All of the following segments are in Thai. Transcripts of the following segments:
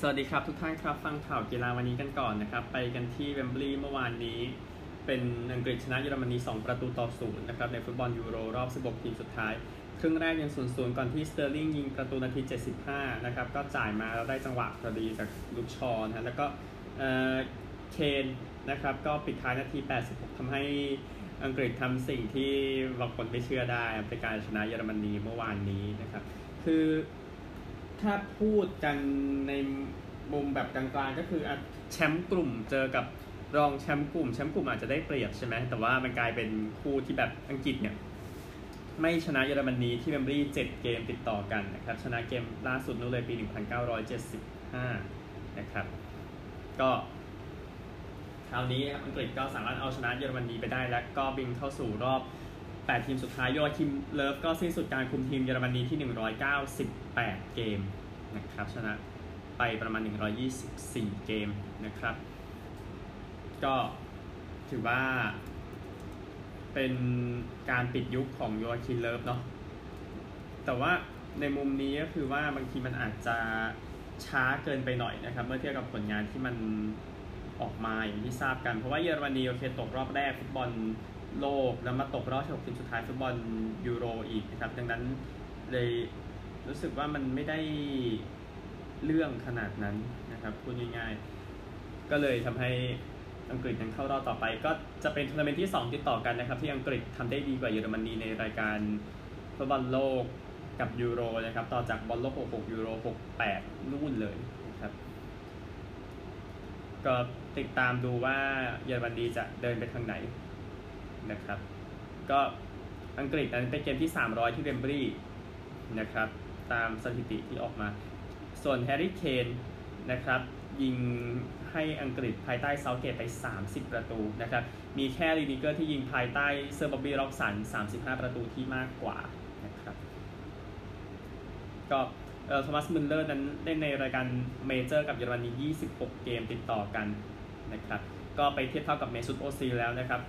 สวัสดีครับทุกท่านครับฟังข่าวกีฬาวันนี้กันก่อนนะครับ ไปกันที่เวมบลีย์เมื่อวานนี้ เป็นอังกฤษชนะเยอรมนี 2 ประตูต่อศูนย์นะครับในฟุตบอลยูโรรอบ 16 ทีมสุดท้าย ครึ่งแรกยังศูนย์ศูนย์ก่อนที่สเตอร์ลิงยิงประตูนาที 75 นะครับก็จ่ายมาแล้วได้จังหวะพอดีจากลุคชอว์นะแล้วก็เคนนะครับก็ปิดท้ายนาที 86ทำให้อังกฤษทำสิ่งที่บางคนไม่เชื่อได้เป็นการชนะเยอรมนีเมื่อวานนี้นะครับคือ ถ้าพูดกันในมุมแบบกลางๆก็คือแชมป์กลุ่มเจอกับรองแชมป์กลุ่มแชมป์กลุ่มอาจจะได้เปรียบใช่ไหมแต่ว่ามันกลายเป็นคู่ที่แบบอังกฤษเนี่ยไม่ชนะเยอรมนีที่เมมบรีเจ็ดเกมติดต่อกันนะครับชนะเกมล่าสุดนู้นเลยปี 1975 นะครับ ก็คราวนี้อังกฤษก็สามารถเอาชนะเยอรมนีไปได้ แล้วก็บินเข้าสู่รอบ 8 ทีมสุดท้ายโยอาคิมเลิฟก็สิ้นสุดการคุมทีมเยอรมนีที่ 198 เกมนะครับชนะไปประมาณ 124 เกมนะครับ ก็ถือว่าเป็นการปิดยุคของโยอาคิมเลิฟเนาะแต่ว่าในมุมนี้ก็คือว่าบางทีมันอาจจะช้าเกินไปหน่อยนะครับ เมื่อเทียบกับผลงานที่มันออกมาอย่างที่ทราบกัน เพราะว่าเยอรมนีโอเคตกรอบแรกฟุตบอล โลกแล้วมาตกรอบ16ทีมสุดท้ายฟุตบอลยูโรอีกนะครับ ดังนั้นเลยรู้สึกว่ามันไม่ได้เรื่องขนาดนั้นนะครับพูดง่ายๆ ก็เลยทำให้อังกฤษยังเข้ารอบต่อไป ก็จะเป็นทัวร์นาเมนต์ที่ 2 ติดต่อกันนะครับ ที่อังกฤษทำได้ดีกว่าเยอรมนีในรายการฟุตบอลโลกกับยูโรนะครับ ต่อจากบอลโลก 66 ยูโร 68 นู่นเลยนะครับ ก็ติดตามดูว่าเยอรมนีจะเดินไปทางไหน นะครับ ก็อังกฤษนั้นเป็นเกมที่ 300 ที่เวมบลีย์นะครับ ตามสถิติที่ออกมา ส่วนแฮร์รี่เคนนะครับ ยิงให้อังกฤษภายใต้เซาธ์เกตไป 30 ประตูนะครับ มีแค่ลินิเกอร์ที่ยิงภายใต้เซอร์บอบบี้ร็อบสัน 35 ประตูที่มากกว่านะครับ ก็เออโธมัสมุลเลอร์นั้นเล่นในรายการเมเจอร์กับเยอรมนี 26 เกมติดต่อกันนะครับ ก็ไปเทียบเท่ากับเมซุตโอซิลแล้วนะครับ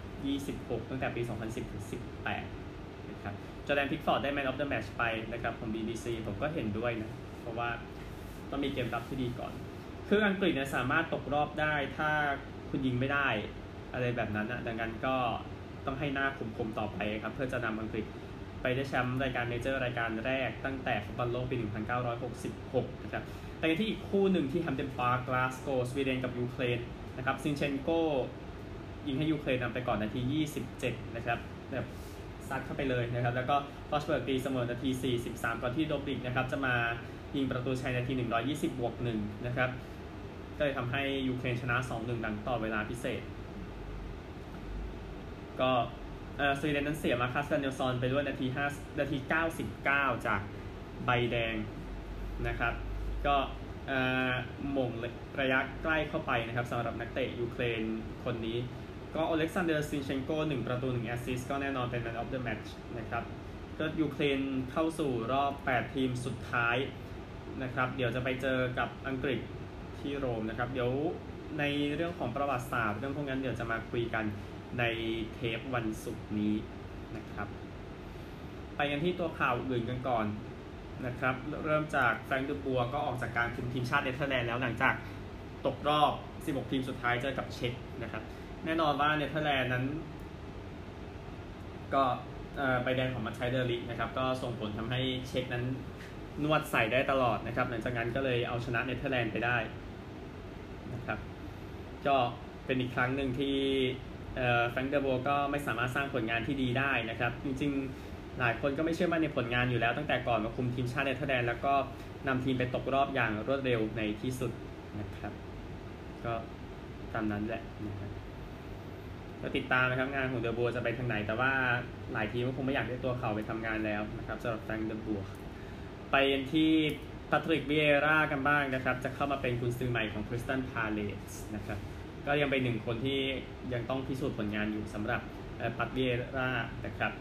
26 ตั้งแต่ปี 2010 ถึง 18 นะครับจอร์แดนพิกฟอร์ดได้ Man of the Match ไปนะครับของ BBC ผมก็เห็นด้วยนะ เพราะว่าต้องมีเกมรับที่ดีก่อน คืออังกฤษเนี่ยสามารถตกรอบได้ถ้าคุณยิงไม่ได้อะไรแบบนั้นนะดังนั้นก็ต้องให้หน้าคมๆต่อไปครับ เพื่อจะนำอังกฤษไปได้แชมป์รายการเมเจอร์รายการแรกตั้งแต่ฟุตบอลโลกปี 1966 นะครับ แต่ที่อีกคู่หนึ่งที่แฮมเดนปาร์กลาสโกสวีเดนกับยูเครน นะครับซินเชนโกยิงให้ยูเครนนำไปก่อนนาที 27 นะครับแบบซัดเข้าไปเลยนะครับ แล้วก็ฟอสเบิร์กตีเสมอนาที 43 ก่อนที่โดฟบิกนะครับจะมายิงประตูชัยนาที 120 บวก1นะครับก็เลยทำให้ยูเครนชนะ 2-1 หลังต่อเวลาพิเศษ ก็เออสวีเดนนั้นเสียมาร์คุสดาเนียลสันไปด้วยนาที5นาที 99 จากใบแดงนะครับ ก็ โหม่งระยะใกล้เข้าไปนะครับสำหรับนักเตะยูเครนคนนี้ ก็อเล็กซานเดอร์ซินเชนโก1ประตู1แอสซิสก็แน่นอนเป็น Man of the Match นะครับก็ยูเครนเข้าสู่รอบ 8 ทีมสุดท้ายนะครับ เดี๋ยวจะไปเจอกับอังกฤษที่โรมนะครับ เดี๋ยวในเรื่องของประวัติศาสตร์เรื่องพวกนั้นเดี๋ยวจะมาคุยกันในเทปวันศุกร์นี้นะครับ ไปกันที่ตัวข่าวอื่นกันก่อน นะครับ เริ่มจากแฟรงค์เดอบัวร์ก็ออกจากการคุมทีมชาติเนเธอร์แลนด์แล้วหลังจากตกรอบ 16 ทีมสุดท้ายเจอกับเช็กนะครับ แน่นอนว่าเนเธอร์แลนด์นั้น ก็ใบแดงของมัทไธส์เดอลิกต์นะครับ ก็ส่งผลทำให้เช็กนั้นนวดใส่ได้ตลอดนะครับ หลังจากนั้นก็เลยเอาชนะเนเธอร์แลนด์ไปได้นะครับก็เป็นอีกครั้งหนึ่งที่แฟรงค์เดอบัวร์ก็ไม่สามารถสร้างผลงานที่ดีได้นะครับ จริงๆ หลายคนก็ไม่เชื่อมั่นในผลงานอยู่แล้วตั้งแต่ก่อนมาคุมทีมชาติเนเธอร์แลนด์แล้วก็นำทีมไปตกรอบอย่างรวดเร็วในที่สุดนะครับ ก็ตามนั้นแหละนะครับก็ติดตามนะครับงานของเดอบัวร์จะไปทางไหน แต่ว่าหลายทีมก็คงไม่อยากได้ตัวเขาไปทำงานแล้วนะครับสำหรับแฟรงค์เดอบัวร์ไปที่ปาตริกเวียร่ากันบ้างนะครับ จะเข้ามาเป็นกุนซือใหม่ของคริสตัลพาเลซนะครับก็ยังเป็นหนึ่งคนที่ยังต้องพิสูจน์ผลงานอยู่สำหรับปาตริกเวียร่านะครับ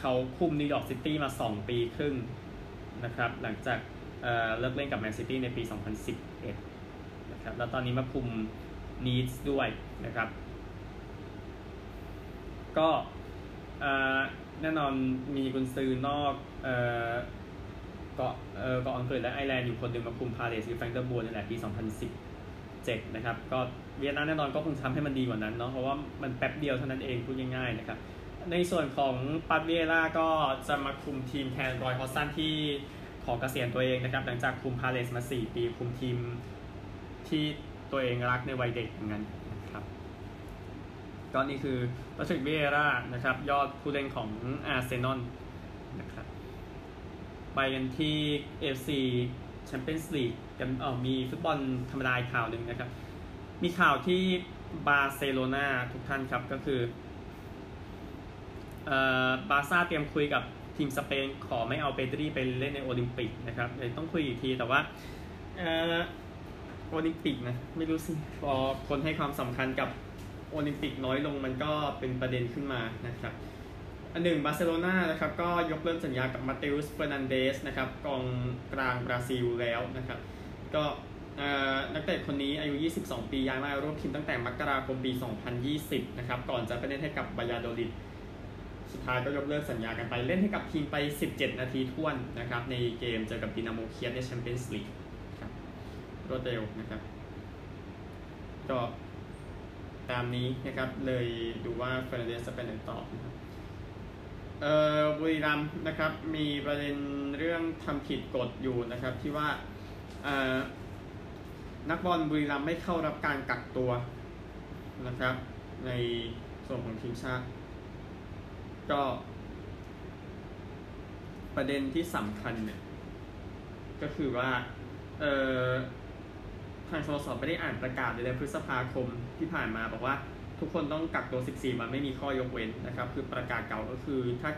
เขาคุมนิวยอร์กซิตี้มา 2 ปีครึ่งนะครับ หลังจากเลิกเล่นกับแมนซิตี้ในปี 2011นะครับ แล้วตอนนี้มาคุมนีซด้วยนะครับ ก็แน่นอนมีกุนซือนอกเกาะเออเกาะอังกฤษและไอร์แลนด์อยู่คนหนึ่งมาคุมพาเลซคือแฟรงค์เดอบัวร์นี่แหละปี 2017 นะครับ ก็เวียร่านั้นแน่นอนก็คงทำให้มันดีกว่านั้นเนาะเพราะว่ามันแป๊บเดียวเท่านั้นเองพูดง่ายๆนะครับ ในส่วนของปาตริกเวียร่าก็จะมาคุมทีมแทนรอยฮอดจ์สันที่ขอเกษียณตัวเองนะครับ หลังจากคุมพาเลซมา 4 ปีคุมทีมที่ตัวเองรักในวัยเด็กเหมือนกันนะครับก็นี่คือปัตริกเวียร่านะครับ ยอดผู้เล่นของอาร์เซนอลนะครับไปกันที่ AFC Champions League กันเออมีฟุตบอลธรรมดาข่าวหนึ่งนะครับ มีข่าวที่บาร์เซโลนาทุกท่านครับก็คือ บาร์ซ่าเตรียมคุยกับทีมสเปนขอไม่เอาเปดรีไปเล่นในโอลิมปิกนะครับเดี๋ยวต้องคุยอีกทีแต่ว่าเอ่อโอลิมปิกนะไม่รู้สิพอคนให้ความสำคัญกับโอลิมปิกน้อยลงมันก็เป็นประเด็นขึ้นมานะครับอันหนึ่งบาร์เซโลนานะครับก็ยกเลิกสัญญากับมาเตอุสเฟอร์นันเดสนะครับกองกลางบราซิลแล้วนะครับก็นักเตะคนนี้อายุ 22 ปีย้ายมาร่วมทีมตั้งแต่มกราคมปี 2020 นะครับก่อนจะไปเล่นให้กับบายาโดลิด สุดท้ายก็ยกเลิกสัญญากันไปเล่นให้กับทีมไป 17 นาทีถ้วนนะครับในเกมเจอกับดินาโมเคียฟในแชมเปี้ยนส์ลีกครับรวดเร็วนะครับ ก็ตามนี้นะครับเลยดูว่าเฟอร์นันเดสจะไปไหนต่อนะครับเอ่อบุรีรัมย์นะครับมีประเด็นเรื่องทำผิดกฎอยู่นะครับที่ว่าเอ่อนักบอลบุรีรัมย์ไม่เข้ารับการกักตัวนะครับในส่วนของทีมชาติ ก็ ประเด็นที่สำคัญเนี่ย ก็คือว่า เอ่อทางสโมสรไม่ได้อ่านประกาศในเดือนพฤษภาคมที่ผ่านมาบอกว่าทุกคนต้องกักตัว 14 วันไม่มีข้อยกเว้นนะครับ คือประกาศเก่าก็คือถ้า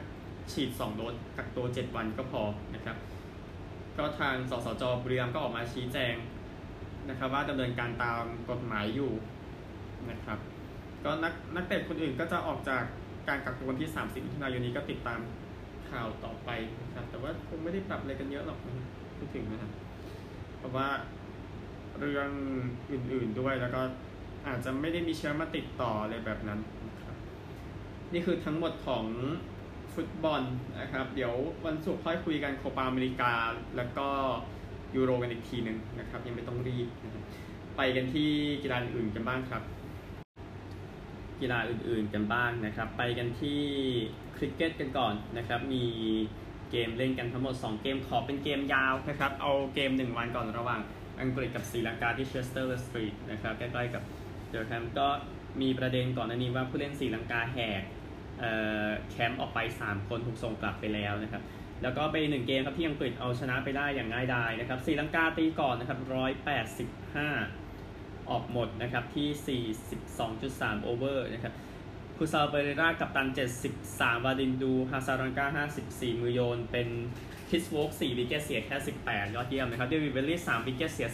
ฉีด 2 โดสกักตัว 7 วันก็พอนะครับ ก็ทางสสจบุรีรัมย์ก็ออกมาชี้แจงนะครับ ว่าดำเนินการตามกฎหมายอยู่นะครับ ก็นักนักเตะคนอื่นก็จะออกจาก การกักตัววันที่ 30มิถุนายนนี้ก็ติดตามข่าวต่อไปนะครับ แต่ว่าคงไม่ได้ปรับอะไรกันเยอะหรอกพูดถึงนะครับ เพราะว่าเรื่องอื่นๆด้วยแล้วก็อาจจะไม่ได้มีเชื้อมาติดต่ออะไรแบบนั้นนะครับนี่คือทั้งหมดของฟุตบอลนะครับ เดี๋ยววันศุกร์ค่อยคุยกันโคปาอเมริกา แล้วก็ยูโรกันอีกทีหนึ่งนะครับ ยังไม่ต้องรีบนะครับไปกันที่กีฬาอื่นกันบ้างครับ กีฬาอื่นๆกันบ้างนะครับ ไปกันที่คริกเก็ตกันก่อนนะครับ มีเกมเล่นกันทั้งหมด 2 เกมขอเป็นเกมยาวนะครับ เอาเกม 1 วันก่อนระหว่างอังกฤษกับศรีลังกาที่เชสเตอร์สตรีทนะครับใกล้ๆกับเดอร์แฮมก็มีประเด็นก่อนหน้านี้ว่าผู้เล่นศรีลังกาแหกแคมป์ออกไป 3 คนถูกส่งกลับไปแล้วนะครับ แล้วก็ไปหนึ่งเกมครับที่อังกฤษเอาชนะไปได้อย่างง่ายดายนะครับศรีลังกาตีก่อนนะครับ185 ออกหมดนะครับที่ 42.3 over นะครับคูซาลเปเรรากัปตัน 73 วาดินดู ฮาซารังกา 54 มือโยน เป็นคริสโวคส์ 4 wicket เสียแค่ 18 ยอดเยี่ยมนะครับเดวิดวิลลี่ 3 wicket เสีย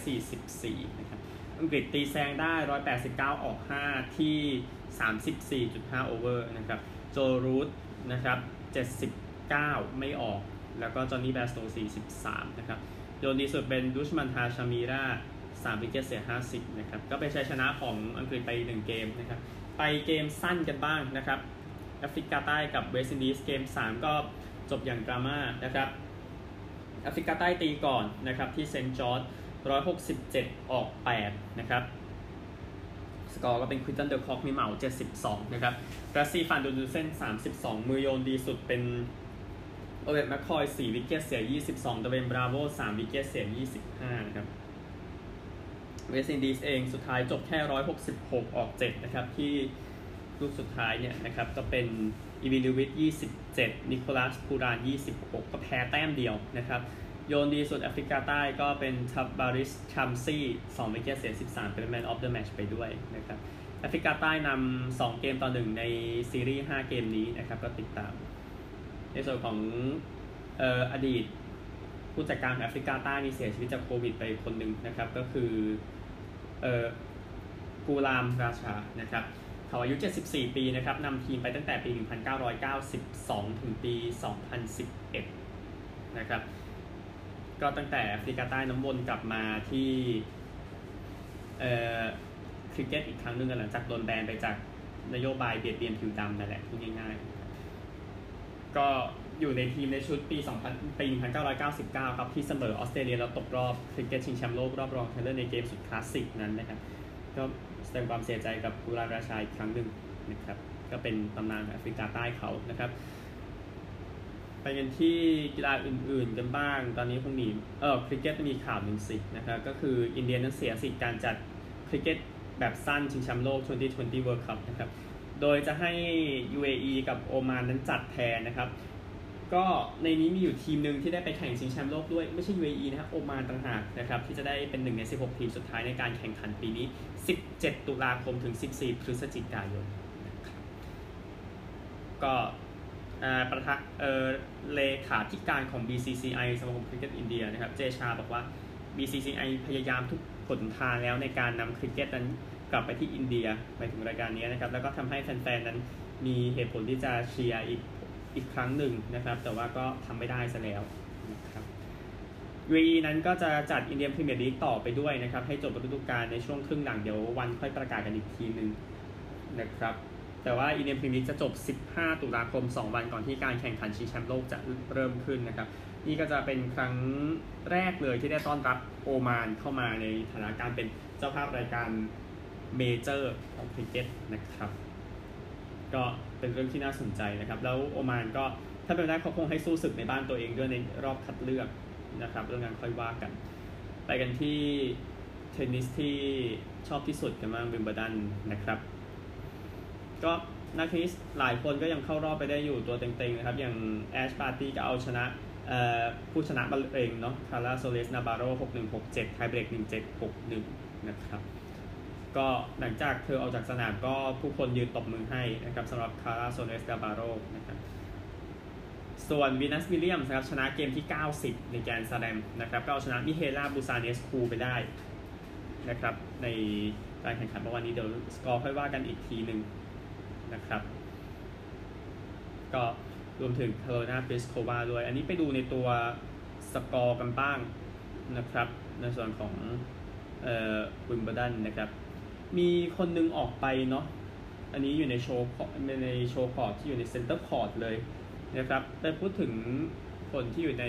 44 นะครับ อังกฤษตีแซงได้ 189 ออก 5 ที่ 34.5 over นะครับ โจรูทนะครับ 79 ไม่ออก แล้วก็จอห์นนี่แบร์สโต43 นะครับ โยนดีสุดเป็นดุชมันทาชามีรา 3 wicket เสีย 50นะครับก็เป็นชัยชนะของอังกฤษไป 1 เกมนะครับไปเกมสั้นกันบ้างนะครับแอฟริกาใต้กับเวสต์อินดีสเกม 3 ก็จบอย่างดราม่านะครับแอฟริกาใต้ตีก่อนนะครับที่เซนต์จอร์จ167 ออก 8 นะครับสกอร์ก็เป็นควินตันเดอร์คอกมีเหมา 72 นะครับราซีฟานเดอร์ดุสเซน32 มือโยนดีสุดเป็นโอเบดแมคคอย 4 wicket เสีย 22 ดเวย์นบราโว 3 wicket เสีย 25 นะครับ เวสต์อินดีสเองสุดท้ายจบแค่ 166 ออก 7 นะครับ ที่ลูกสุดท้ายเนี่ยนะครับ ก็เป็นเอวินลูอิส 27 นิโคลัสพูราน 26 ก็แพ้แต้มเดียวนะครับ โยนดีสุดแอฟริกาใต้ก็เป็นทาบราอิซชัมซี่2 wicket เสีย 13 เป็น man of the match ไปด้วยนะครับแอฟริกาใต้นำ2เกมต่อ 1 ในซีรีส์ 5 เกมนี้นะครับ ก็ติดตาม ในส่วนของเอ่ออดีตผู้จัดการแอฟริกาใต้นี่เสียชีวิตจากโควิดไปคนหนึ่งนะครับ ก็คือ กูรามราชานะครับเขาอายุ 74 ปีนะครับนำทีมไปตั้งแต่ปี 1992 ถึงปี 2011 นะครับ ก็ตั้งแต่แอฟริกาใต้น้ำวนกลับมาที่เออคริกเก็ตอีกครั้งหนึ่งหลังจากโดนแบนไปจากนโยบายเบียดเบียนผิวดำนั่นแหละพูดง่ายๆ ก็ อยู่ในทีมในชุดปี 2000 ปี 1999 ครับ ที่เสมอออสเตรเลียแล้วตกรอบคริกเก็ตชิงแชมป์โลกรอบรองชนะเลิศในเกมสุดคลาสสิกนั้นนะครับ ก็แสดงความเสียใจกับกุลาราชาอีกครั้งหนึ่งนะครับ ก็เป็นตำนานแอฟริกาใต้เขานะครับ ไปกันที่กีฬาอื่นๆกันบ้าง ตอนนี้คงมีเออคริกเก็ตมีข่าวหนึ่งสินะครับ ก็คืออินเดียนั้นเสียสิทธิ์การจัดคริกเก็ตแบบสั้นชิงแชมป์โลก 2020 World Cup นะครับ โดยจะให้ UAE กับโอมานนั้นจัดแทนนะครับ ก็ในนี้มีอยู่ทีมหนึ่งที่ได้ไปแข่งชิงแชมป์โลกด้วย ไม่ใช่ UAE นะครับโอมานต่างหากนะครับที่จะได้เป็นหนึ่งใน 16 ทีมสุดท้ายในการแข่งขันปีนี้ 17 ตุลาคมถึง 14 พฤศจิกายนนะครับก็ประธานเออเลขาธิการของ BCCI สมาคมคริกเก็ตอินเดียนะครับเจชาบอกว่า BCCI พยายามทุกผลทางแล้วในการนำคริกเก็ตนั้นกลับไปที่อินเดียไปถึงรายการนี้นะครับแล้วก็ทำให้แฟนๆนั้นมีเหตุผลที่จะเชียร์อีก อีกครั้งหนึ่งนะครับ แต่ว่าก็ทำไม่ได้ซะแล้วนะครับ UAE นั้นก็จะจัดอินเดียพรีเมียร์ลีกต่อไปด้วยนะครับ ให้จบฤดูกาลในช่วงครึ่งหลังเดี๋ยววันค่อยประกาศกันอีกทีหนึ่งนะครับแต่ว่าอินเดียพรีเมียร์ลีกจะจบ 15 ตุลาคม 2 วันก่อนที่การแข่งขันชิงแชมป์โลกจะเริ่มขึ้นนะครับ นี่ก็จะเป็นครั้งแรกเลยที่ได้ต้อนรับโอมานเข้ามาในฐานะการเป็นเจ้าภาพรายการ major ของคริกเก็ตนะครับ ก็ เป็นเรื่องที่น่าสนใจนะครับ แล้วโอมานก็ถ้าเป็นได้เขาคงให้สู้ศึกในบ้านตัวเองด้วยในรอบคัดเลือกนะครับเรื่องงานค่อยว่ากัน ไปกันที่เทนนิสที่ชอบที่สุดกันบ้างวิมเบลดันนะครับ ก็นักเทนนิสหลายคนก็ยังเข้ารอบไปได้อยู่ตัวเต็งๆนะครับ อย่างแอชบาร์ตี้ก็เอาชนะผู้ชนะบัลเองเนาะคาร์ล่าซัวเรสนาวาร์โร่6-1-6-7 tie break 1-7-6-1นะครับ ก็หลังจากเธอออกจากสนามก็ผู้คนยืนตบมือให้นะครับสำหรับคาร์ล่าซัวเรสนาวาร์โรนะครับส่วนวีนัสวิลเลียมนะครับชนะเกมที่ 90 ในแกรนด์สแลมนะครับก็เอาชนะมิเฮล่าบูซาร์เนสคูไปได้นะครับในการแข่งขันเมื่อวานนี้เดี๋ยวสกอร์ค่อยว่ากันอีกทีหนึ่งนะครับก็รวมถึงคาโรลินาพลิสโควาด้วย อันนี้ไปดูในตัวสกอร์กันบ้างนะครับในส่วนของเอ่อวิมเบลดันนะครับ มีคนนึงออกไปเนาะอันนี้อยู่ในโชว์ใน show court ที่อยู่ใน centre court เลยนะครับไปพูดถึงคนที่อยู่ใน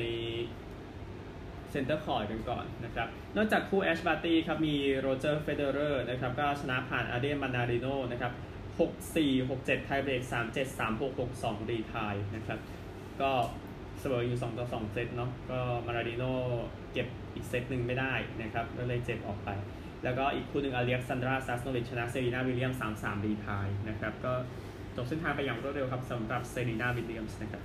centre court กันก่อนนะครับ นอกจากคู่แอชบาร์ตี้ครับ มีโรเจอร์เฟเดอเรอร์นะครับ ก็ชนะผ่านอาเดรียนมานาริโนนะครับ 6-4 6-7 tie break 3-7 3-6 6-2 retire นะครับ ก็เสมออยู่ 2 ต่อ 2 เซตเนาะ ก็มานาริโนเก็บอีกเซตหนึ่งไม่ได้นะครับ ก็เลยเจ็บออกไป แล้วก็อีกคู่หนึ่งอเล็กซานดราซัสโนวิชชนะเซรีนาวิลเลียม3-3 retire นะครับก็จบเส้นทางไปอย่างรวดเร็วครับสำหรับเซรีนาวิลเลียมส์นะครับ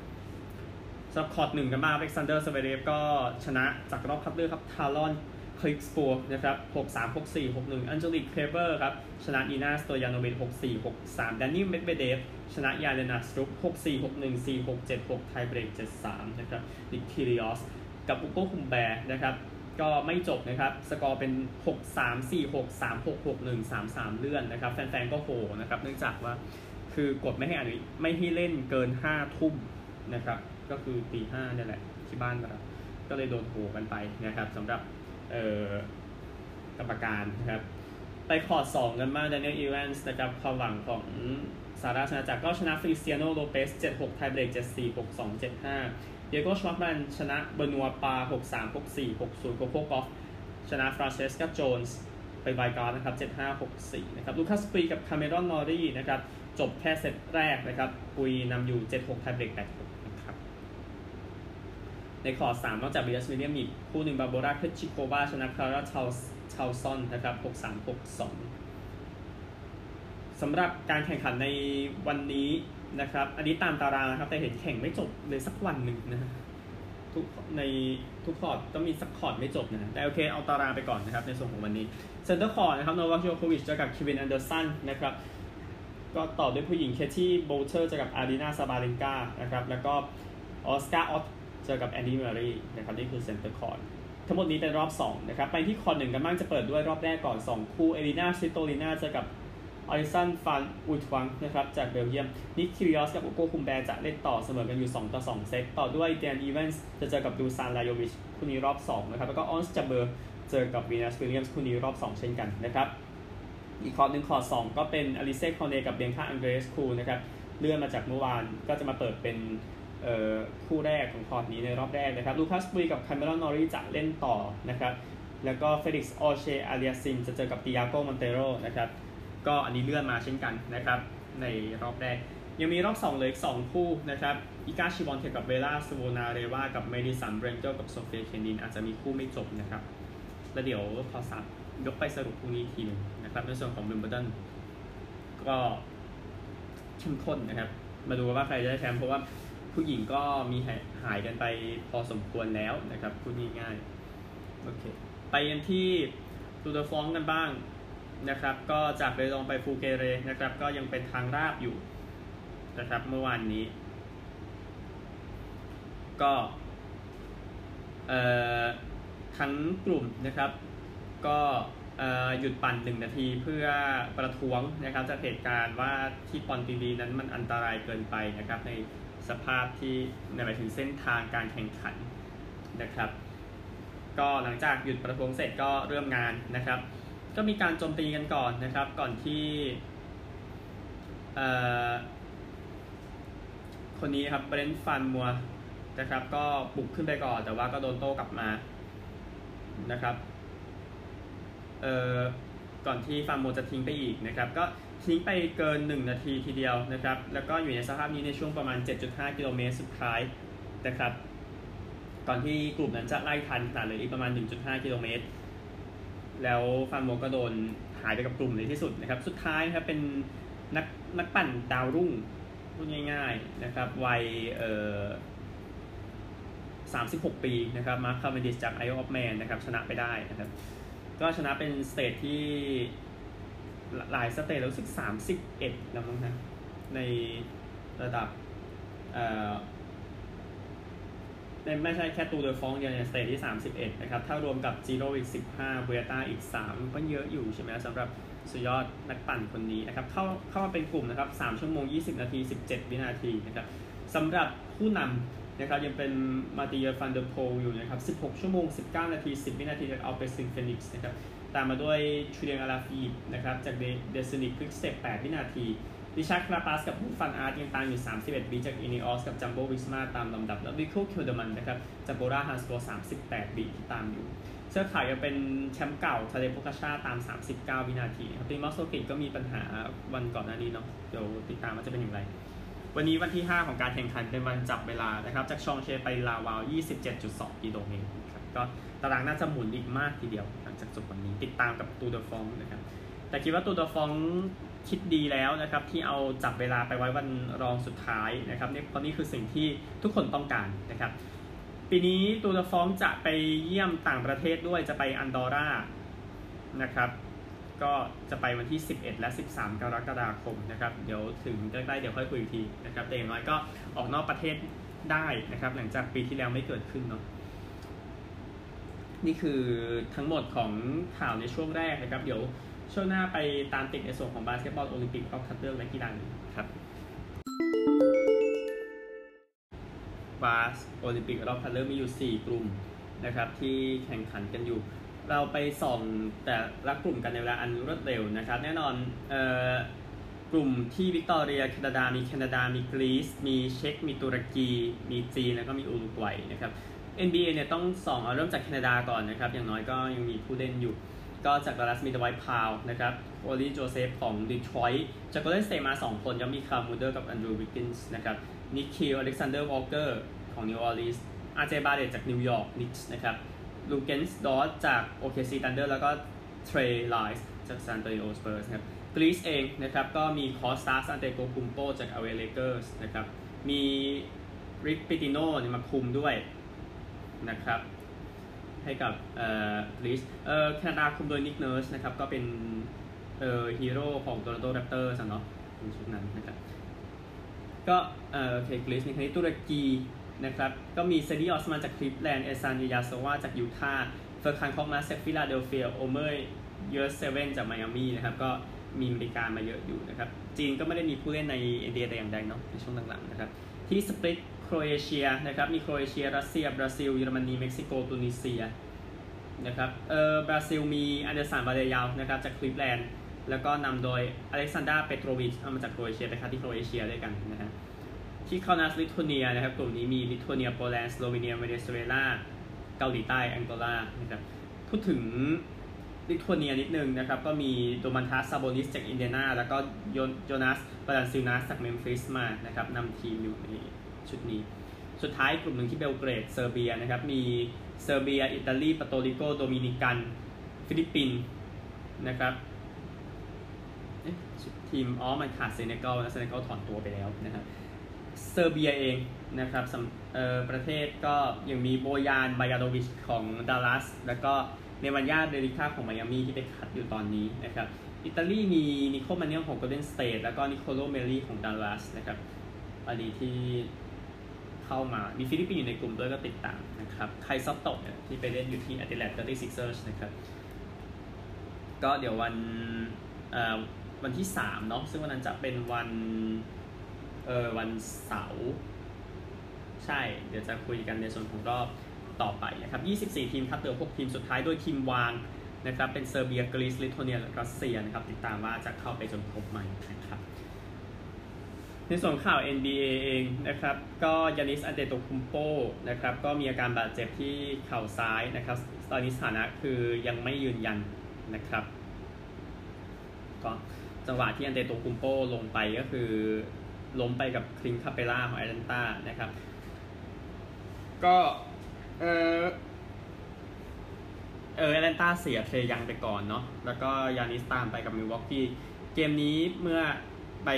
สำหรับคอร์ตหนึ่งกันบ้างอเล็กซานเดอร์สเวเรฟก็ชนะจากรอบคัดเลือกครับทาลลอนกรีคสปอร์นะครับ6-3 6-4 6-1อันเจลิกเคเบอร์ครับชนะอีนาสโตยานโนวิช6-4 6-3ดานีลเมดเวเดฟชนะยานเลนนาร์ดสตรุฟ6-4 6-1 4-6 7-6ไทเบรก 7-3 นะครับดิคิริออสกับอุโกคุมแบร์นะครับ ก็ไม่จบนะครับ สกอร์เป็น 6-3 4-6 3-6 6-1 3-3 เลื่อนนะครับ แฟนๆ ก็โหนะครับ เนื่องจากว่าคือกดไม่ให้อนุไม่ให้เล่นเกิน 5 ทุ่มนะครับ ก็คือตีห้านี่แหละที่บ้านเราก็เลยโดนโหกันไปนะครับสำหรับเอ่อกรรมการนะครับ ไปคอดสองกันมากแดานิเอลอีแวนส์นะครับความหวังของซาราชนะจากก็ชนะฟริเซียโนโลเปส7-6ไทเบรก7-4 6-2 7-5 เดียโกชวัตแมนชนะเบนัวปา 6-3 6-4 6-0โกโคกอฟชนะฟรานเชสกาโจนส์ไปไบการ์นะครับ 7-5 6-4 นะครับลูคัสปีกับคาเมรอนนอรี่นะครับจบแค่เซตแรกนะครับปุยนำอยู่ 7-6ไทเบรก8-6ในคอร์ด3นอกจากเบีเอสวิลเลียมอีกคู่หนึ่งบาโบราคิชิโกวาชนะคาราชาชาซอนนะครับ 6-3 6-2สำหรับการแข่งขันในวันนี้ นะครับ อันนี้ตามตารางนะครับ แต่เห็นแข่งไม่จบเลยสักวันหนึ่งนะฮะทุกในทุกคอร์ตต้องมีสักคอร์ตไม่จบนะแต่โอเคเอาตารางไปก่อนนะครับ ในส่วนของวันนี้เซนเตอร์คอร์ตนะครับโนวัคยอโควิชเจอกับเควินแอนเดอร์สันนะครับ ก็ต่อด้วยผู้หญิงเคที่โบลเตอร์เจอกับอารีนาซาบาเลนกานะครับ แล้วก็ออสการ์ออเจอกับแอนดี้เมอร์เรย์นะครับนี่คือเซนเตอร์คอร์ตทั้งหมดนี้เป็นรอบ 2 นะครับ ไปที่คอร์ตหนึ่งกันบ้างจะเปิดด้วยรอบแรกก่อน 2 คู่เอลินาสวิโตลินาเจอกับ อลิสันฟันอุยต์ฟังก์นะครับจากเบลเยียมนิคคิริออสกับอูโกอุมแบร์จะเล่นต่อเสมอกันอยู่ 2 ต่อ 2 เซตต่อด้วยแดนอีเวนส์จะเจอกับดูซานลาโยวิชคู่นี้รอบ 2 นะครับ แล้วก็ออนส์จับเบอร์เจอกับวีนัสวิลเลียมส์คู่นี้รอบ 2 เช่นกันนะครับอีกคอร์ตหนึ่งคอร์ต2ก็เป็นอลิเซ่คอร์เนต์กับเบียงคาอังเดรสคูนะครับเลื่อนมาจากเมื่อวานก็จะมาเปิดเป็นคู่แรกของคอร์ตนี้ในรอบแรกนะครับลูคัสปุยกับคาเมรอนนอรี่จะเล่นต่อนะครับแล้วก็เฟลิกซ์โอเชร์อาเลียสซิมจะเจอกับติอาโกมอนเตโรนะครับ ก็อันนี้เลื่อนมาเช่นกันนะครับในรอบแรก ยังมีรอบ2เหลืออีก 2 คู่นะครับอิกาชวิออนเทกกับเวร่าซโวนาเรวากับเมดิสันเบรนเกิลกับโซเฟียเคนินอาจจะมีคู่ไม่จบนะครับ แล้วเดี๋ยวพอสับยกไปสรุปคู่นี้ทีนึงนะครับในส่วนของวิมเบิลดันก็เข้มข้นนะครับ มาดูว่าใครจะได้แชมป์เพราะว่าผู้หญิงก็มีหายกันไปพอสมควรแล้วนะครับพูดง่ายๆโอเคไปกันที่ตูดฟองกันบ้าง นะครับ ก็จากเรลองไปฟูเกเรนะครับ ก็ยังเป็นทางราบอยู่นะครับ เมื่อวานนี้ ก็ทั้งกลุ่มนะครับ ก็หยุดปั่นหนึ่งนาทีเพื่อประท้วงนะครับจากเหตุการณ์ว่าที่ปอนติลีนั้นมันอันตรายเกินไปนะครับ ในสภาพที่ในหมายถึงเส้นทางการแข่งขันนะครับ ก็หลังจากหยุดประท้วงเสร็จก็เริ่มงานนะครับ ก็มีการโจมตีกันก่อนนะครับ ก่อนที่คนนี้ครับเบรนฟันมัวนะครับ ก็บุกขึ้นไปก่อน แต่ว่าก็โดนโต้กลับมานะครับเอ่อก่อนที่ฟาร์มโมจะทิ้งไปอีกนะครับ ก็ทิ้งไปเกิน 1 นาทีทีเดียวนะครับ แล้วก็อยู่ในสภาพนี้ในช่วงประมาณ 7.5 กิโลเมตรสุดท้ายนะครับ ก่อนที่กลุ่มนั้นจะไล่ทันขนาดเลยอีกประมาณ 1.5 กิโลเมตร แล้วฟาร์มโมก็โดนหายไปกับกลุ่มในที่สุดนะครับ สุดท้ายนะครับเป็นนักนักปั่นดาวรุ่งพูดง่าย ๆนะครับวัยเอ่อ36 ปีนะครับมาร์คคาร์เวนดิสจากไอล์ออฟแมนนะครับชนะไปได้นะครับ ก็ชนะเป็น stage ที่หลาย stage รู้สึกสามสิบเอ็ดแล้วมั้งนะในระดับเอ่อ ไม่ใช่แค่ตูร์เดอฟรองซ์เดียวใน stage ที่ 31 นะครับ ถ้ารวมกับจีโร่อีก 15วูเอลต้าอีก 3 ก็เยอะอยู่ใช่ไหมสำหรับสุดยอดนักปั่นคนนี้นะครับ เข้าเข้ามาเป็นกลุ่มนะครับ 3 ชั่วโมง 20 นาที 17 วินาทีนะครับสำหรับผู้นำนะครับยังเป็นมาติเออฟันเดอร์โพลอยู่นะครับ 16 ชั่วโมง 19 นาที 10 วินาทีจากอัลเปซินเฟนิกส์นะครับตามมาด้วยชูเลียงอลาฟิลิปป์นะครับจากเดอเคอนิงก์ควิกสเตป8วินาที ริชาร์ดการาปาซกับวูตฟันอาร์ตยังตามอยู่ 31 วิจากอินิออสกับจัมโบวิสมาตามลำดับ แล้ววิลโกเคลเดอร์มันนะครับจากโบราฮันส์โกรเฮ38 วิที่ตามอยู่ เสื้อขาวยังเป็นแชมป์เก่าทาเดโพกาชาตาม 39 วินาทีครับตีมอสโซกิก็มีปัญหาวันก่อนหน้านี้เนาะเดี๋ยวติดตามว่าจะเป็นอย่างไรวันนี้วันที่ 5 ของการแข่งขันเป็นวันจับเวลานะครับ จากชองเชไปลาวาว 27.2 กิโลเมตรครับก็ตารางน่าจะหมุนอีกมากทีเดียว หลังจากจบวันนี้ติดตามกับตูดฟองนะครับ แต่คิดว่าตูดฟอง คิดดีแล้วนะครับที่เอาจับเวลาไปไว้วันรองสุดท้ายนะครับนี่เพราะนี่คือสิ่งที่ทุกคนต้องการนะครับ ปีนี้ตูดฟองจะไปเยี่ยมต่างประเทศด้วยจะไปอันดอร่านะครับก็จะไปวันที่ 11 และ 13 กรกฎาคมนะครับ เดี๋ยวถึงใกล้ๆเดี๋ยวค่อยคุยอีกทีนะครับแต่อย่างน้อยก็ออกนอกประเทศได้นะครับ หลังจากปีที่แล้วไม่เกิดขึ้นเนาะนี่คือทั้งหมดของข่าวในช่วงแรกนะครับ เดี๋ยว ช่วงหน้าไปตามติดในส่วนของบาสเกตบอลโอลิมปิกรอบคัดเลือกและกีฬาครับบาสโอลิมปิกรอบคัดเลือกมีอยู่ 4 กลุ่มนะครับที่แข่งขันกันอยู่ เราไปส่องแต่ละกลุ่มกันในเวลาอันรวดเร็วนะครับ แน่นอนเอ่อกลุ่มที่วิกตอเรียแคนาดา มีแคนาดา มีกรีซ มีเช็ก มีตุรกี มีจีน แล้วก็มีอุรุกวัยนะครับ NBA เนี่ยต้องส่องเอาเริ่มจากแคนาดาก่อนนะครับ อย่างน้อยก็ยังมีผู้เล่นอยู่ ก็จากดัลลัสมีดไวท์พาวเวลล์นะครับโครีโจเซฟของดีทรอยต์จากโกลเด้นสเตทมา 2 คนยังมีคาร์มูเดอร์กับแอนดรูว์วิกกินส์นะครับนิคคีลอเล็กซานเดอร์วอล์กเกอร์ของนิวออร์ลีนส์อาร์เจบาร์เร็ตต์จากนิวยอร์กนิกส์นะครับลูเกนส์ดอร์ตจากโอเคซีทันเดอร์แล้วก็เทรย์ไลส์จากซานอันโตนิโอสเปอร์สครับกรีซเองนะครับก็มีคอสตาสอันเตโทคุมโปจากแอลเอเลเกอร์สนะครับมีริกปิติโนมาคุมด้วยนะครับ ให้กับเอ่อกรีซเอ่อแคนาดาคุมโดยนิกเนิร์สนะครับก็เป็นเอ่อฮีโร่ของโตรอนโตแรปเตอร์สเนาะในชุดนั้นนะครับก็เอ่อโอเคกรีซในครั้งนี้ตุรกีนะครับก็มีเซดีออสมานจากคลิฟแลนด์เออร์ซานอิลยาโซวาจากยูทาห์เฟอร์คันคอร์กมาซจากฟิลาเดลเฟียโอเมอร์เยิร์ตเซเว่นจากไมอามี่นะครับก็มีบริการมาเยอะอยู่นะครับจีนก็ไม่ได้มีผู้เล่นใน NBA แต่อย่างใดเนาะในช่วงหลังๆนะครับที่สปลิต โครเอเชียนะครับมีโครเอเชีย รัสเซีย บราซิล เยอรมนี เม็กซิโก ตุนิเซียนะครับเออบราซิลมีอันเดอร์สันวาเรเยานะครับจากคลิฟแลนด์แล้วก็นำโดยอเล็กซานดราเปโตรวิชเอามาจากโครเอเชียไปคัดที่โครเอเชียด้วยกันนะฮะที่เคานัสลิทัวเนียนะครับกลุ่มนี้มีลิทัวเนียโปแลนด์สโลวีเนียเวเนซุเอลาเกาหลีใต้แองโกลานะครับพูดถึงลิทัวเนียนิดนึงนะครับก็มีโดมันทัสซาโบนิสจากอินเดียนาแล้วก็โยนัสวาลันชูนัสจากเมมฟิสมานะครับนำทีมอยู่ใน ชุดนี้ สุดท้ายกลุ่มหนึ่งที่เบลเกรดเซอร์เบียนะครับ มีเซอร์เบีย อิตาลีเปอร์โตริโก โดมินิกัน ฟิลิปปินส์นะครับทีมอ๋อมันขาดเซเนกัลนะเซเนกัลถอนตัวไปแล้วนะครับเซอร์เบียเองนะครับประเทศก็ยังมีโบบานมาร์ยาโนวิชของดัลลัส แล้วก็เนมันยาเบลิซาของไมอามีที่ไปคัดอยู่ตอนนี้นะครับ อิตาลีมีนิโคมานเนียนของโกลเด้นสเตทแล้วก็นิโคโลเมลลีของดัลลัสนะครับอันนี้ที่ เข้ามา มีฟิลิปปินส์อยู่ในกลุ่มด้วยก็ติดตามนะครับไคซอตโตที่ไปเล่นอยู่ที่แอดิเลดเธอร์ตี้ซิกเซอร์สนะครับ ก็เดี๋ยววันวันที่สามเนาะซึ่งวันนั้นจะเป็นวันเออวันเสาร์ใช่ เดี๋ยวจะคุยกันในส่วนของรอบต่อไปนะครับ 24 ทีมคัดเลือก6ทีมสุดท้ายโดยทีมวางนะครับ เป็นเซอร์เบีย กรีซ ลิทัวเนีย และรัสเซียนะครับ ติดตามว่าจะเข้าไปจนครบไหมนะครับ ในส่วนข่าว NBA เองนะครับ ก็ยานิสอันเดโตคุมโปนะครับ ก็มีอาการบาดเจ็บที่เข่าซ้ายนะครับ ตอนนี้สถานะคือยังไม่ยืนยันนะครับ ก็จังหวะที่อันเดโตคุมโปลงไปก็คือล้มไปกับคลินต์คาเปลาของแอตแลนตานะครับ ก็เออเออแอตแลนตาเสียเทรยังไปก่อนเนาะแล้วก็ยานิสตามไปกับมิลวอกกี้เกมนี้เมื่อ ไป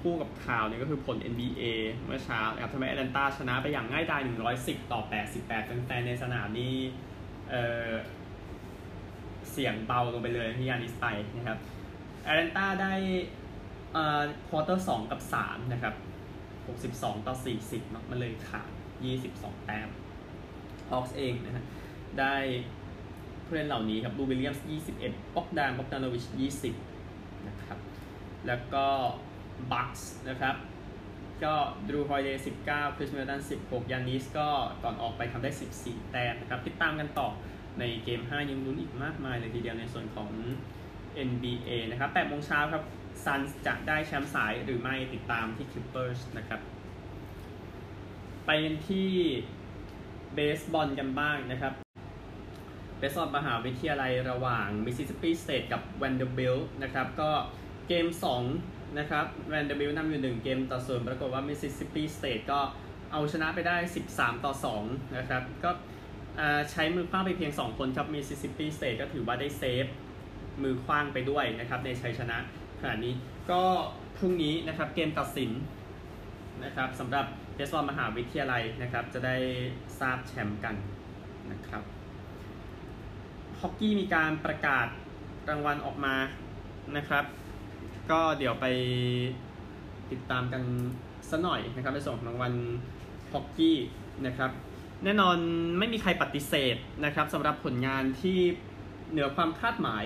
คู่กับข่าวเนี่ยก็คือผล NBA เมื่อเช้านะครับทำให้แอตแลนตาชนะไปอย่างง่ายดาย110 ต่อ 88แฟนในสนามนี่เออเสียงเบาลงไปเลยที่ยานิสไปนะครับแอตแลนตาได้อ่าควอเตอร์สองกับสามนะครับหกสิบสองต่อสี่สิบมันเลยขาดยี่สิบสองแต้มฮอคส์เองนะฮะได้ผู้เล่นเหล่านี้ครับลูวิลเลียมส์ยี่สิบเอ็ดบ็อกดานบ็อกดาโนวิชยี่สิบนะครับ แล้วก็ บัคส์นะครับ ก็จรูฮอลิเดย์สิบเก้าคริสมิดเดิลตันสิบหกยานิสก็ก่อนออกไปทำได้สิบสี่แต้มนะครับติดตามกันต่อในเกม 5 ยังลุ้นอีกมากมายเลยทีเดียวในส่วนของ NBA นะครับ8โมงเช้าครับซันจะได้แชมป์สายหรือไม่ติดตามที่คลิปเปอร์สนะครับ ไปที่เบสบอลกันบ้างนะครับเบสบอลมหาวิทยาลัยระหว่างมิสซิสซิปปีสเตทกับแวนเดอร์บิลต์นะครับ ก็เกม 2 นะครับแวนเดอร์บิลต์นำอยู่ 1 เกมต่อศูนย์ปรากฏว่ามิสซิสซิปปีสเตทก็เอาชนะไปได้ 13 ต่อ 2 นะครับ ก็ใช้มือขว้างไปเพียง 2 คนครับมิสซิสซิปปีสเตทก็ถือว่าได้เซฟมือขว้างไปด้วยนะครับในชัยชนะขณะนี้ก็พรุ่งนี้นะครับเกมตัดสินนะครับสำหรับเบสบอลมหาวิทยาลัยนะครับ จะได้ทราบแชมป์กันนะครับฮอกกี้มีการประกาศรางวัลออกมานะครับ ก็เดี๋ยวไปติดตามกันสักหน่อยนะครับในส่วนของรางวัลฮอกกี้นะครับแน่นอนไม่มีใครปฏิเสธนะครับสำหรับผลงานที่เหนือความคาดหมาย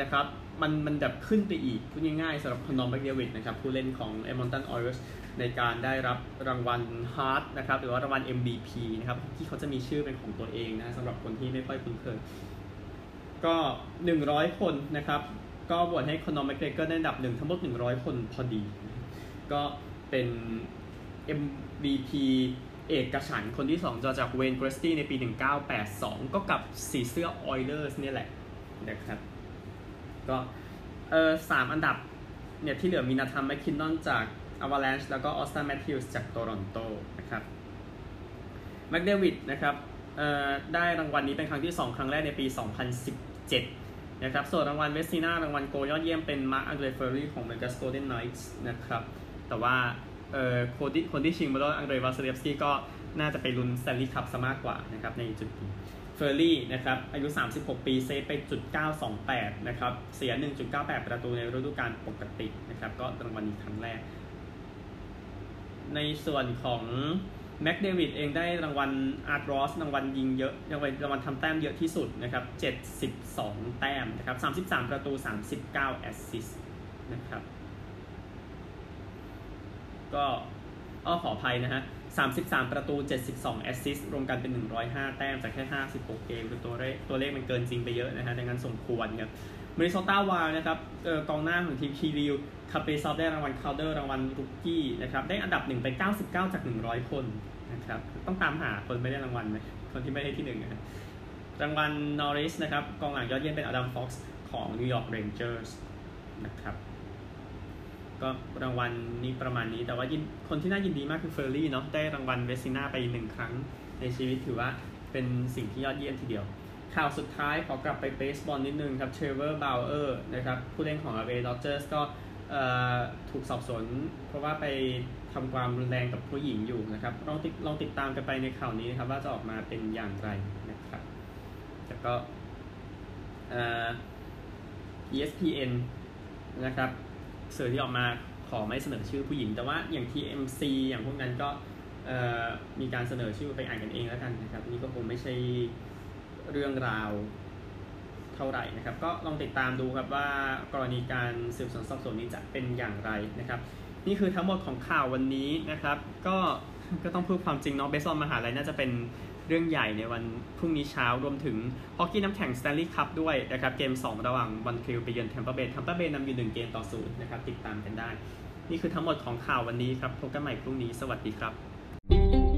นะครับมันมันแบบขึ้นไปอีกพูดง่ายๆสำหรับคอนอร์แมกเดวิดนะครับผู้เล่นของเอดมอนตันออยเลอร์สในการได้รับรางวัลฮาร์ตนะครับหรือว่ารางวัล MVP นะครับที่เขาจะมีชื่อเป็นของตัวเองนะสำหรับคนที่ไม่ค่อยคุ้นเคยก็ 100 คนนะครับ ก็โหวตให้คอนอร์แมกเดวิดได้อันดับหนึ่งทั้งหมด 100 คนพอดี ก็เป็น MVP เอกฉันท์คนที่2จะจากเวย์นเกรตซกี้ในปี 1982 ก็กับสีเสื้อออยเลอร์สเนี่ยแหละนะครับ ก็เออสามอันดับเนี่ยที่เหลือมีนาธานแมคคินนอนจากอวาแลนช์แล้วก็ออสตันแมทธิวส์จากโตรอนโตนะครับแม็กเดวิดนะครับเอ่อได้รางวัลนี้เป็นครั้งที่ 2 ครั้งแรกในปี 2017 นะครับส่วนรางวัลเวสติน่ารางวัลโกลยอดเยี่ยมเป็นมาร์คอังเดรเฟลอรี่ของเวกัสโกลเด้นไนท์นะครับแต่ว่าเอ่อคนที่คนที่ชิงมาโดนอังเดรวาซิเลฟสกี้ก็น่าจะไปลุ้นสแตนลีย์คัพซะมากกว่านะครับในจุดนี้เฟลอรี่นะครับอายุ 36 ปีเซฟไปจุด928นะครับเสีย 1.98 ประตูในฤดูกาลปกตินะครับก็รางวัลนี้ครั้งแรก ในส่วนของ แม็กเดวิดเองได้รางวัลอาร์ตรอสส์รางวัลยิงเยอะรางวัลรางวัลทำแต้มเยอะที่สุดนะครับ 72 แต้มนะครับ 33 ประตู 39 แอสซิสต์นะครับ ก็อ้อขออภัยนะฮะ 33 ประตู 72 แอสซิสต์รวมกันเป็น 105 แต้มจากแค่ 56 เกมคือตัวเลขตัวเลขมันเกินจริงไปเยอะนะฮะดังนั้นสมควรครับ มินนิโซตาไวลด์นะครับกองหน้าของทีมคิริลคาปริซอฟได้รางวัลคาลเดอร์รางวัลรุกกี้นะครับได้อันดับหนึ่งไป 99 จาก 100 คนนะครับต้องตามหาคนไม่ได้รางวัลไหมคนที่ไม่ได้ที่หนึ่งนะรางวัลนอร์ริสนะครับกองหลังยอดเยี่ยมเป็นอดัมฟ็อกซ์ของนิวยอร์กเรนเจอร์สนะครับก็รางวัลนี้ประมาณนี้แต่ว่ายินคนที่น่ายินดีมากคือเฟลอรี่เนาะได้รางวัลเวสซิน่าไปหนึ่งครั้งในชีวิตถือว่าเป็นสิ่งที่ยอดเยี่ยมทีเดียว ข่าวสุดท้ายขอกลับไปเบสบอลนิดนึงครับเทรเวอร์บาวเออร์นะครับผู้เล่นของ LA Dodgers ก็เอ่อถูกสอบสวนเพราะว่าไปทำความรุนแรงกับผู้หญิงอยู่นะครับลองติดลองติดตามกันไปในข่าวนี้นะครับ ว่าจะออกมาเป็นอย่างไรนะครับแต่ก็เอ่อ ESPN นะครับสื่อที่ออกมาขอไม่เสนอชื่อผู้หญิง แต่ว่าอย่าง TMC อย่างพวกนั้นก็มีการเสนอชื่อไปอ่านกันเองแล้วกันนะครับ นี่ก็คงไม่ใช่ เรื่องราวเท่าไหร่นะครับ ก็ลองติดตามดูครับว่ากรณีการสืบสวนสอบสวนนี้จะเป็นอย่างไรนะครับ นี่คือทั้งหมดของข่าววันนี้นะครับ ก็ก็ต้องพูดความจริงเนาะเบสบอลมหาลัยน่าจะเป็นเรื่องใหญ่ในวันพรุ่งนี้เช้ารวมถึงฮอกกี้น้ำแข็งสแตนลีย์คัพด้วยนะครับเกม 2 ระหว่างมอนทรีออลไปเยือนแทมเปอร์เบย์แทมเปอร์เบย์นำอยู่1เกมต่อศูนย์นะครับติดตามกันได้ นี่คือทั้งหมดของข่าววันนี้ครับพบกันใหม่พรุ่งนี้สวัสดีครับ